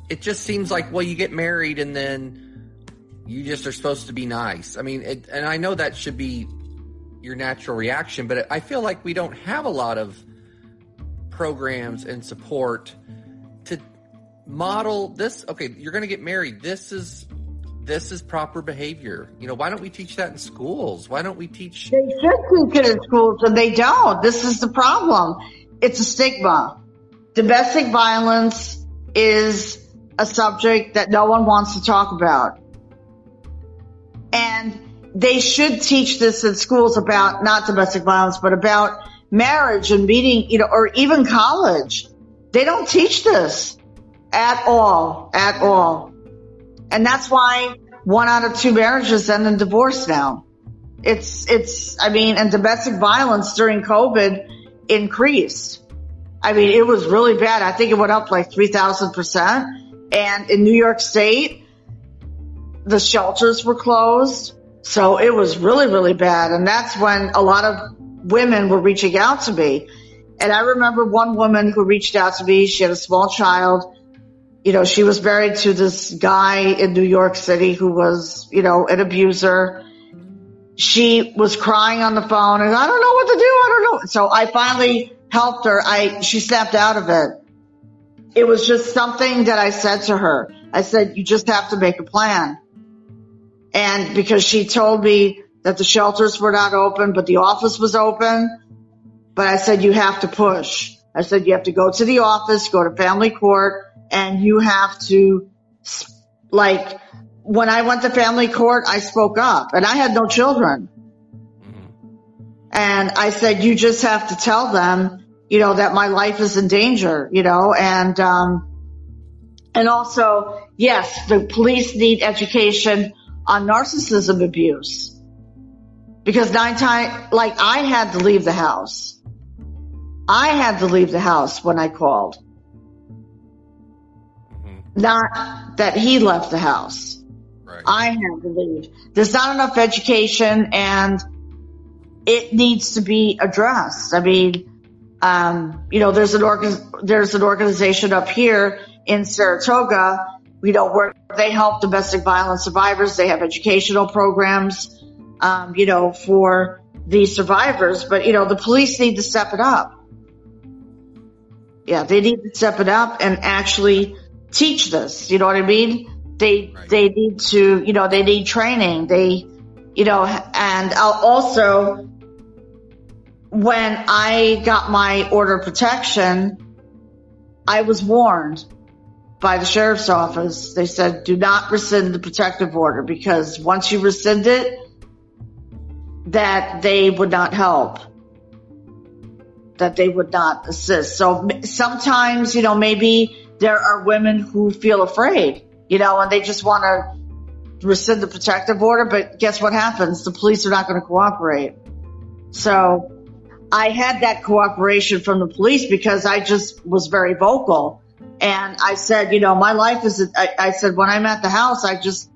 it just seems like well you get married and then you just are supposed to be nice. I mean it, and i know that should be your natural reaction but i feel like we don't have a lot of programs and support to model this. Okay you're going to get married. This is this is proper behavior you know why don't we teach that in schools why don't we teach They should teach it in schools, and they don't. This is the problem. It's a stigma. Domestic violence is a subject that no one wants to talk about. And they should teach this in schools about not domestic violence, but about marriage and meeting, you know, or even college. They don't teach this at all, at all. And that's why one out of two marriages end in divorce now. It's, it's, I mean, and domestic violence during COVID increased. I mean, it was really bad. I think it went up like 3000%. And in New York State, the shelters were closed. So it was really, really bad. And that's when a lot of women were reaching out to me. And I remember one woman who reached out to me. She had a small child. You know, she was married to this guy in New York City who was, you know, an abuser she was crying on the phone and I don't know what to do. I don't know. So I finally helped her. I, she snapped out of it. It was just something that I said to her. I said, you just have to make a plan. And because she told me that the shelters were not open, but the office was open. But I said, you have to push. I said, you have to go to the office, go to family court, and you have to, like, when I went to family court, I spoke up and I had no children. And I said, you just have to tell them, you know, that my life is in danger, you know, and, um, and also, yes, the police need education on narcissism abuse because nine times, like I had to leave the house. I had to leave the house when I called, not that he left the house. right I have to leave. There's not enough education and it needs to be addressed. I mean, um, you know, there's an organ, there's an organization up here in Saratoga, We you know, where they help domestic violence survivors. They have educational programs, um, you know, for the survivors, but you know, the police need to step it up. Yeah, they need to step it up and actually teach this. You know what I mean? They Right. they need to, you know, they need training. They, you know, and I'll also when I got my order of protection, I was warned by the sheriff's office. They said, do not rescind the protective order because once you rescind it, that they would not help. That they would not assist. So sometimes, you know, maybe there are women who feel afraid, you know, and they just want to rescind the protective order, but guess what happens? The police are not going to cooperate. So I had that cooperation from the police because I just was very vocal. And I said, you know, my life is, I, I said, when I'm at the house, I just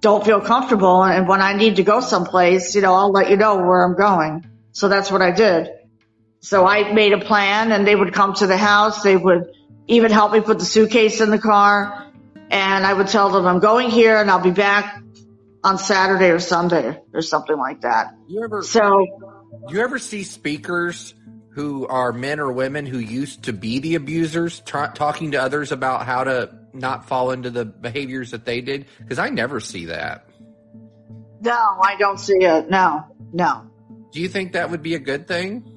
don't feel comfortable. And when I need to go someplace, you know, I'll let you know where I'm going. So that's what I did. So I made a plan and they would come to the house. They would even help me put the suitcase in the car. And I would tell them I'm going here and I'll be back on Saturday or Sunday or something like that. you ever So Do you ever see speakers who are men or women who used to be the abusers talking to others about how to not fall into the behaviors that they did? Because I never see that. no, I don't see it. No, no, Do you think that would be a good thing?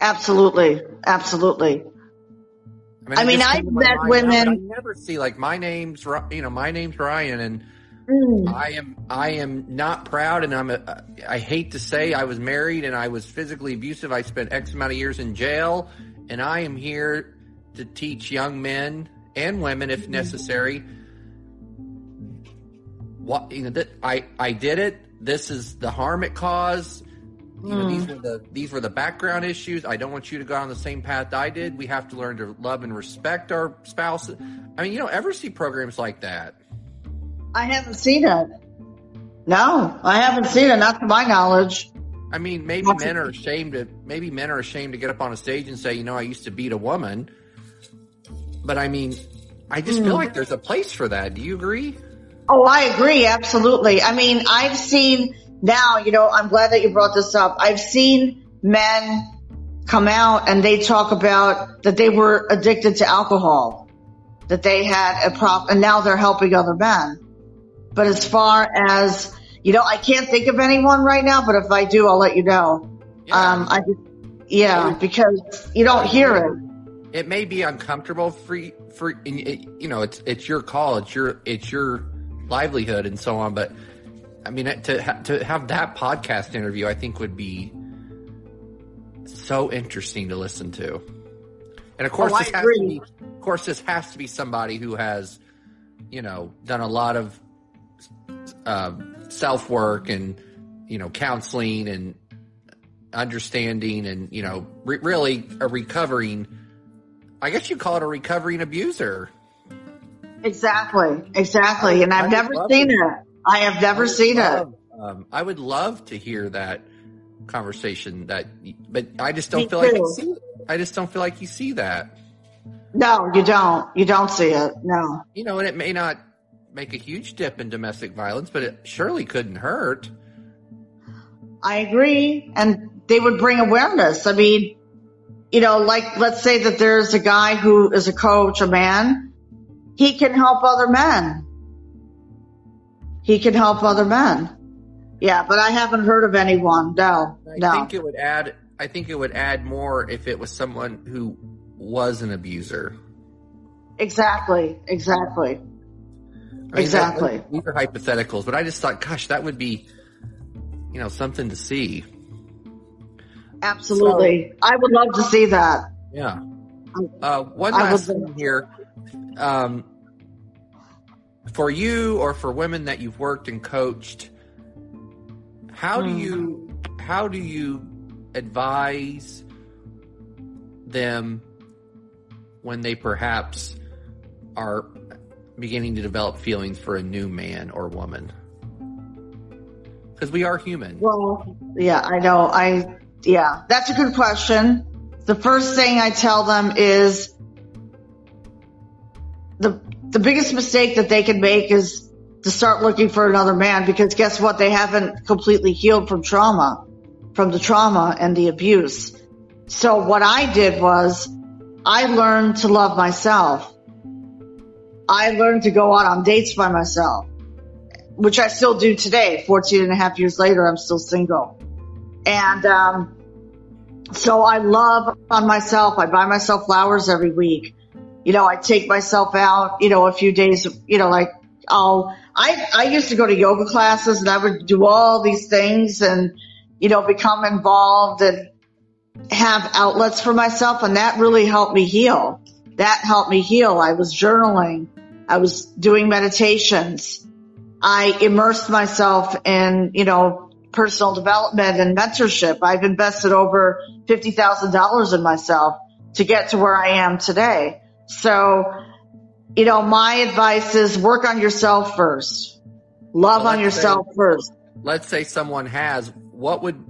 absolutely. Absolutely. I mean, I've came to my met women- I never see like my name's you know my name's Ryan and Mm. I am I am not proud and I'm a, I hate to say I was married and I was physically abusive. I spent X amount of years in jail and I am here to teach young men and women, if necessary, what you know that I I did it. This is the harm it caused. You know, these were the these were the background issues. I don't want you to go on the same path I did. We have to learn to love and respect our spouses. I mean, you don't ever see programs like that. I haven't seen it. No, I haven't seen it, not to my knowledge. I mean, maybe That's men are ashamed to maybe men are ashamed to get up on a stage and say, you know, I used to beat a woman. But I mean, I just feel Hmm. like there's a place for that. Do you agree? Oh, I agree, absolutely. I mean, I've seen now, you know, I'm glad that you brought this up. I've seen men come out and they talk about that they were addicted to alcohol, that they had a problem, and now they're helping other men. But as far as, you know, I can't think of anyone right now, but if I do, I'll let you know. Um, I, yeah, because you don't hear it. it may be uncomfortable for y- for you know it's it's your call it's your it's your livelihood and so on but i mean to ha- to have that podcast interview i think would be so interesting to listen to and of course Oh, this has to be of course this has to be somebody who has you know done a lot of um, self work and you know counseling and understanding and you know re- really a recovering i guess you call it a recovering abuser Exactly, exactly. And I I've would never seen it. I have never seen it. um, i would love to hear that conversation that but i just don't Me feel like you see i just don't feel like you see that No, you don't. You don't see it. No. you know and it may not make a huge dip in domestic violence but it surely couldn't hurt I agree. And they would bring awareness. I mean, you know, like let's say that there's a guy who is a coach, a man, he can help other men. He can help other men. Yeah, but I haven't heard of anyone. No, I no. think it would add. I think it would add more if it was someone who was an abuser. exactly, exactly. I mean, Exactly. that- these are hypotheticals, but I just thought, gosh, that would be, you know, something to see. Absolutely. I would love to see that. Yeah. Uh, one last would- thing here. Um, for you or for women that you've worked and coached, how do Hmm. you how do you advise them when they perhaps are beginning to develop feelings for a new man or woman? Because we are human. Well, yeah, I know. I, yeah, that's a good question. The first thing I tell them is the, the biggest mistake that they can make is to start looking for another man because guess what? They haven't completely healed from trauma, from the trauma and the abuse. So what I did was I learned to love myself. I learned to go out on dates by myself which I still do today. 14 and a half years later, I'm still single. And, um, so I love on myself. I buy myself flowers every week. You know, I take myself out, you know, a few days, you know, like I'll, I, I used to go to yoga classes and I would do all these things and, you know, become involved and have outlets for myself. And that really helped me heal. That helped me heal. I was journaling. I was doing meditations. I immersed myself in, you know, personal development and mentorship. I've invested over $50,000 in myself to get to where I am today. So, you know, my advice is work on yourself first. Love Well, on yourself first. let's say someone has what would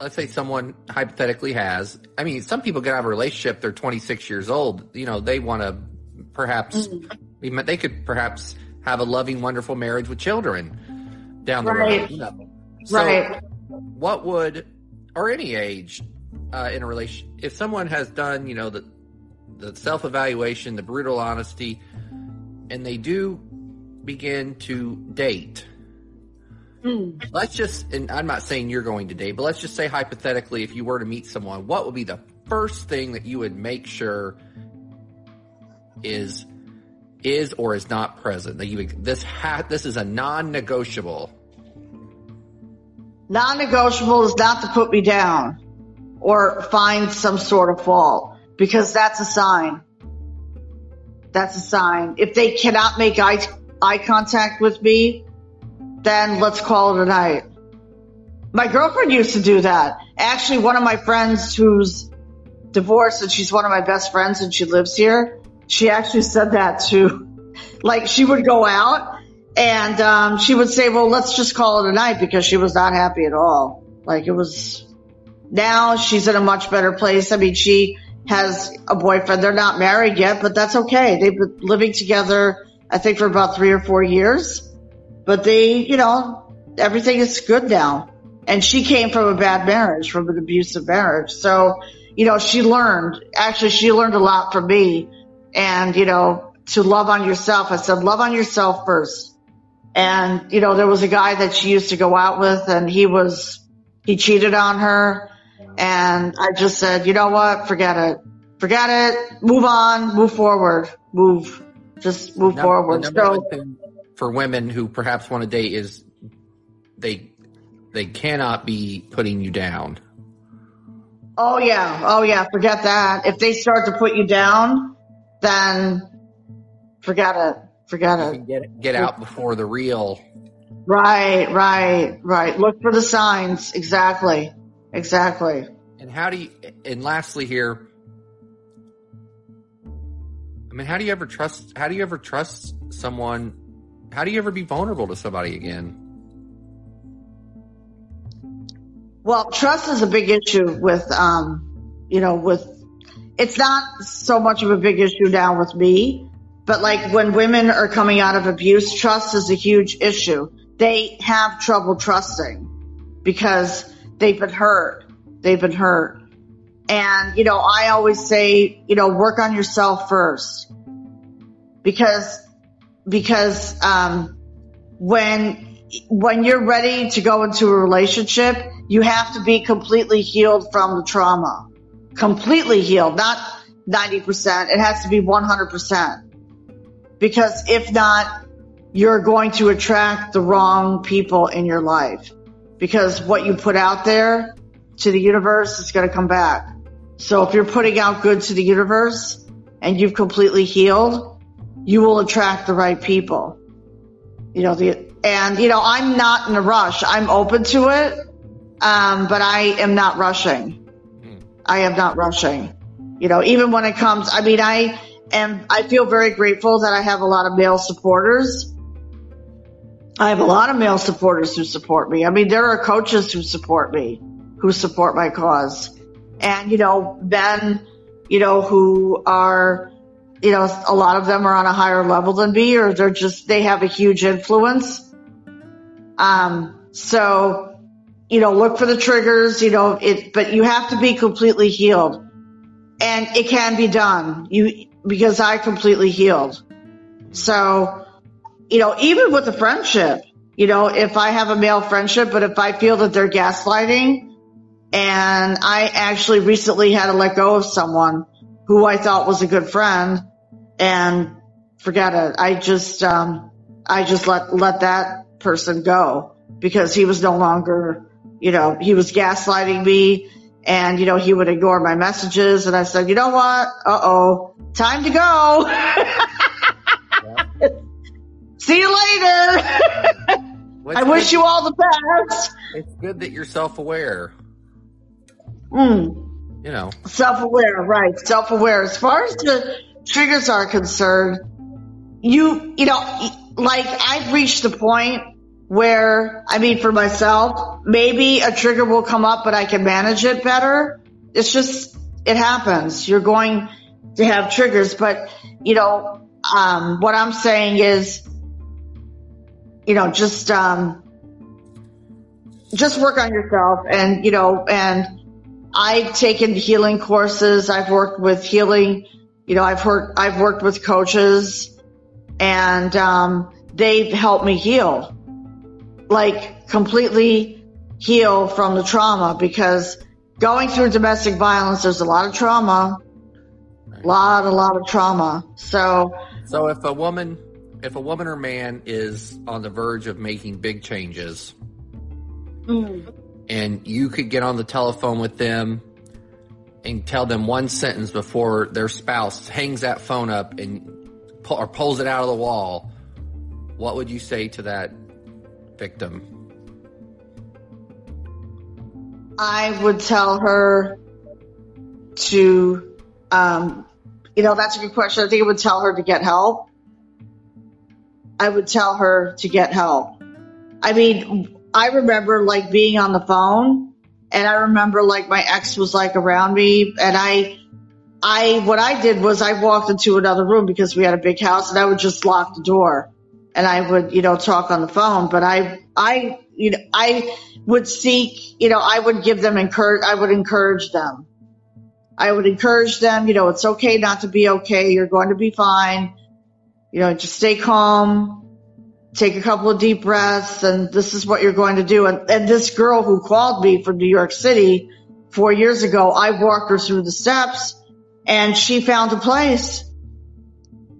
let's say someone hypothetically has i mean some people get out of a relationship they're 26 years old you know they want to perhaps Mm-hmm. they could perhaps have a loving wonderful marriage with children down the Right. road you know. So right. what would or any age uh, in a relation if someone has done you know the the self-evaluation the brutal honesty and they do begin to date Mm. let's just and i'm not saying you're going to date but let's just say hypothetically if you were to meet someone what would be the first thing that you would make sure is is or is not present that you this ha, this is a non-negotiable Non-negotiable is not to put me down or find some sort of fault. Because that's a sign. That's a sign. If they cannot make eye, eye contact with me, then let's call it a night. My girlfriend used to do that. Actually, one of my friends who's divorced and she's one of my best friends and she lives here, she actually said that too. Like she would go out and um, she would say, well, let's just call it a night because she was not happy at all. Like it was, now she's in a much better place. I mean, she has a boyfriend. They're not married yet, but that's okay. They've been living together, I think, for about three or four years. But they, you know, everything is good now. And she came from a bad marriage, from an abusive marriage. So, you know, she learned, actually, she learned a lot from me. And, you know, to love on yourself. I said, love on yourself first. And, you know, there was a guy that she used to go out with and he was, he cheated on her. And I just said, you know what? Forget it. Forget it. Move on. Move forward. Move. Just move forward. So, for women who perhaps want to date is they they cannot be putting you down. Oh yeah. Oh yeah. Forget that. If they start to put you down, then forget it. Forget it. Get get out before the real. Right, right, right. Look for the signs. Exactly, exactly. And how do you? And lastly, here, I mean, how do you ever trust? How do you ever trust someone? How do you ever be vulnerable to somebody again? Well, trust is a big issue with, um, you know, with. It's not so much of a big issue now with me but like when women are coming out of abuse, trust is a huge issue. They have trouble trusting because they've been hurt. They've been hurt. And, you know, I always say, you know, work on yourself first because, because, um, when, when you're ready to go into a relationship, you have to be completely healed from the trauma. Completely healed, not 90%. It has to be 100% because if not, you're going to attract the wrong people in your life because what you put out there to the universe is going to come back. So if you're putting out good to the universe and you've completely healed, you will attract the right people. You know, the, and you know, I'm not in a rush. I'm open to it. Um, but I am not rushing. Hmm. I am not rushing. You know, even when it comes, I mean, I, am, I feel very grateful that I have a lot of male supporters. I have a lot of male supporters who support me. I mean, there are coaches who support me, who support my cause. And, you know, men, you know, who are, you know, a lot of them are on a higher level than me or they're just, they have a huge influence. Um, so, you know, look for the triggers, you know, it, but you have to be completely healed and it can be done. You, because I completely healed. So, you know, even with a friendship, you know, if I have a male friendship, but if I feel that they're gaslighting and I actually recently had to let go of someone who I thought was a good friend and forget it. I just, um, I just let, let that person go because he was no longer, you know, he was gaslighting me and, you know, he would ignore my messages. And I said, you know what? Uh oh, time to go. See you later. I wish you all the best. It's good that you're self aware. Mm. You know, self aware, right? Self aware. As far as the triggers are concerned, you, you know, like I've reached the point where, I mean, for myself, maybe a trigger will come up, but I can manage it better. It's just, it happens. You're going to have triggers, but you know, um, what I'm saying is, you know, just, um, just work on yourself and, you know, and I've taken healing courses. I've worked with healing, you know, I've worked, I've worked with coaches and, um, they've helped me heal like completely heal from the trauma because going through domestic violence, there's a lot of trauma, a lot, a lot of trauma. So, so if a woman, if a woman or man is on the verge of making big changes, mm. and you could get on the telephone with them and tell them one sentence before their spouse hangs that phone up and pull, or pulls it out of the wall, what would you say to that victim? I would tell her to, um, you know, that's a good question. I think I would tell her to get help. I would tell her to get help. I mean, I remember like being on the phone and I remember like my ex was like around me and I, I, what I did was I walked into another room because we had a big house and I would just lock the door and I would, you know, talk on the phone. But I, I, you know, I would seek, you know, I would give them encourage, I would encourage them. I would encourage them, you know, it's okay not to be okay. You're going to be fine. You know, just stay calm, take a couple of deep breaths, and this is what you're going to do. And, and this girl who called me from New York City four years ago, I walked her through the steps and she found a place.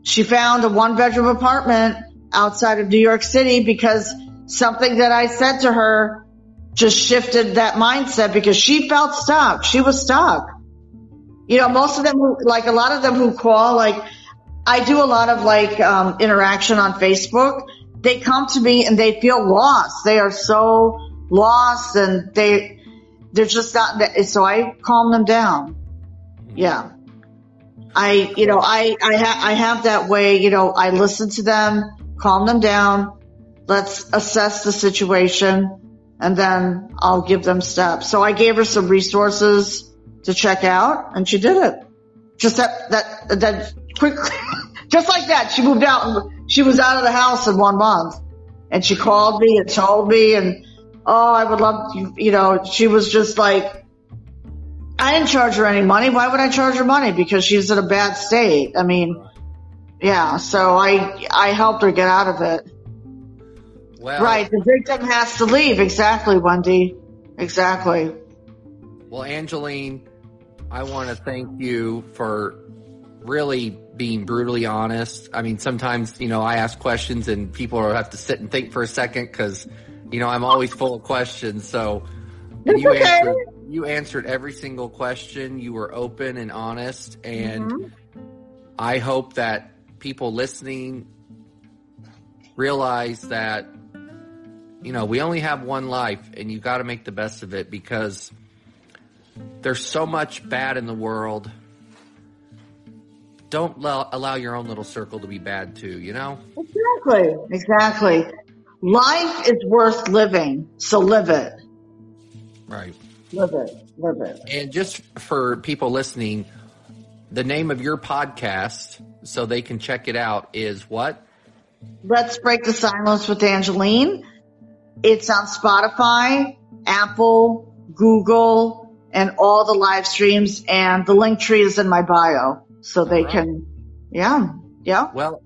She found a one bedroom apartment outside of New York City because something that I said to her just shifted that mindset because she felt stuck. She was stuck. You know, most of them, like a lot of them who call, like I do a lot of like um, interaction on Facebook. They come to me and they feel lost. They are so lost and they they're just not. So I calm them down. Yeah. I, you know, I, I, ha- I have that way, you know, I listen to them, calm them down. Let's assess the situation and then I'll give them steps. So I gave her some resources to check out and she did it. Just that, that, that quickly, just like that. She moved out and she was out of the house in one month and she called me and told me and, oh, I would love to, you know, she was just like, I didn't charge her any money. Why would I charge her money? Because she's in a bad state. I mean, yeah. So I I helped her get out of it. Well, right. The victim has to leave. Exactly, Wendy. Exactly. Well, Angeline, I want to thank you for really being brutally honest. I mean, sometimes you know I ask questions and people have to sit and think for a second because you know I'm always full of questions. So you okay. answered you answered every single question. You were open and honest, and Mhm. I hope that people listening realize that you know we only have one life, and you got to make the best of it because there's so much bad in the world. Don't allow, allow your own little circle to be bad too. You know. Exactly. Exactly. Life is worth living, so live it. Right. Live it. Live it. And just for people listening, the name of your podcast, so they can check it out, is what? Let's break the silence with Angeline. It's on Spotify, Apple, Google, and all the live streams. And the Linktree is in my bio, so they right. can. Yeah. Yeah. Well,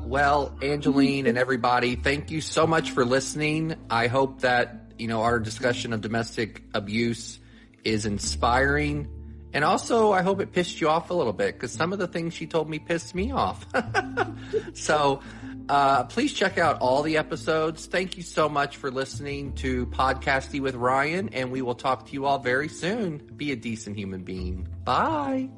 well, Angeline and everybody, thank you so much for listening. I hope that you know our discussion of domestic abuse is inspiring, and also I hope it pissed you off a little bit because some of the things she told me pissed me off. so. Uh, please check out all the episodes. Thank you so much for listening to Podcasty with Ryan, and we will talk to you all very soon. Be a decent human being. Bye.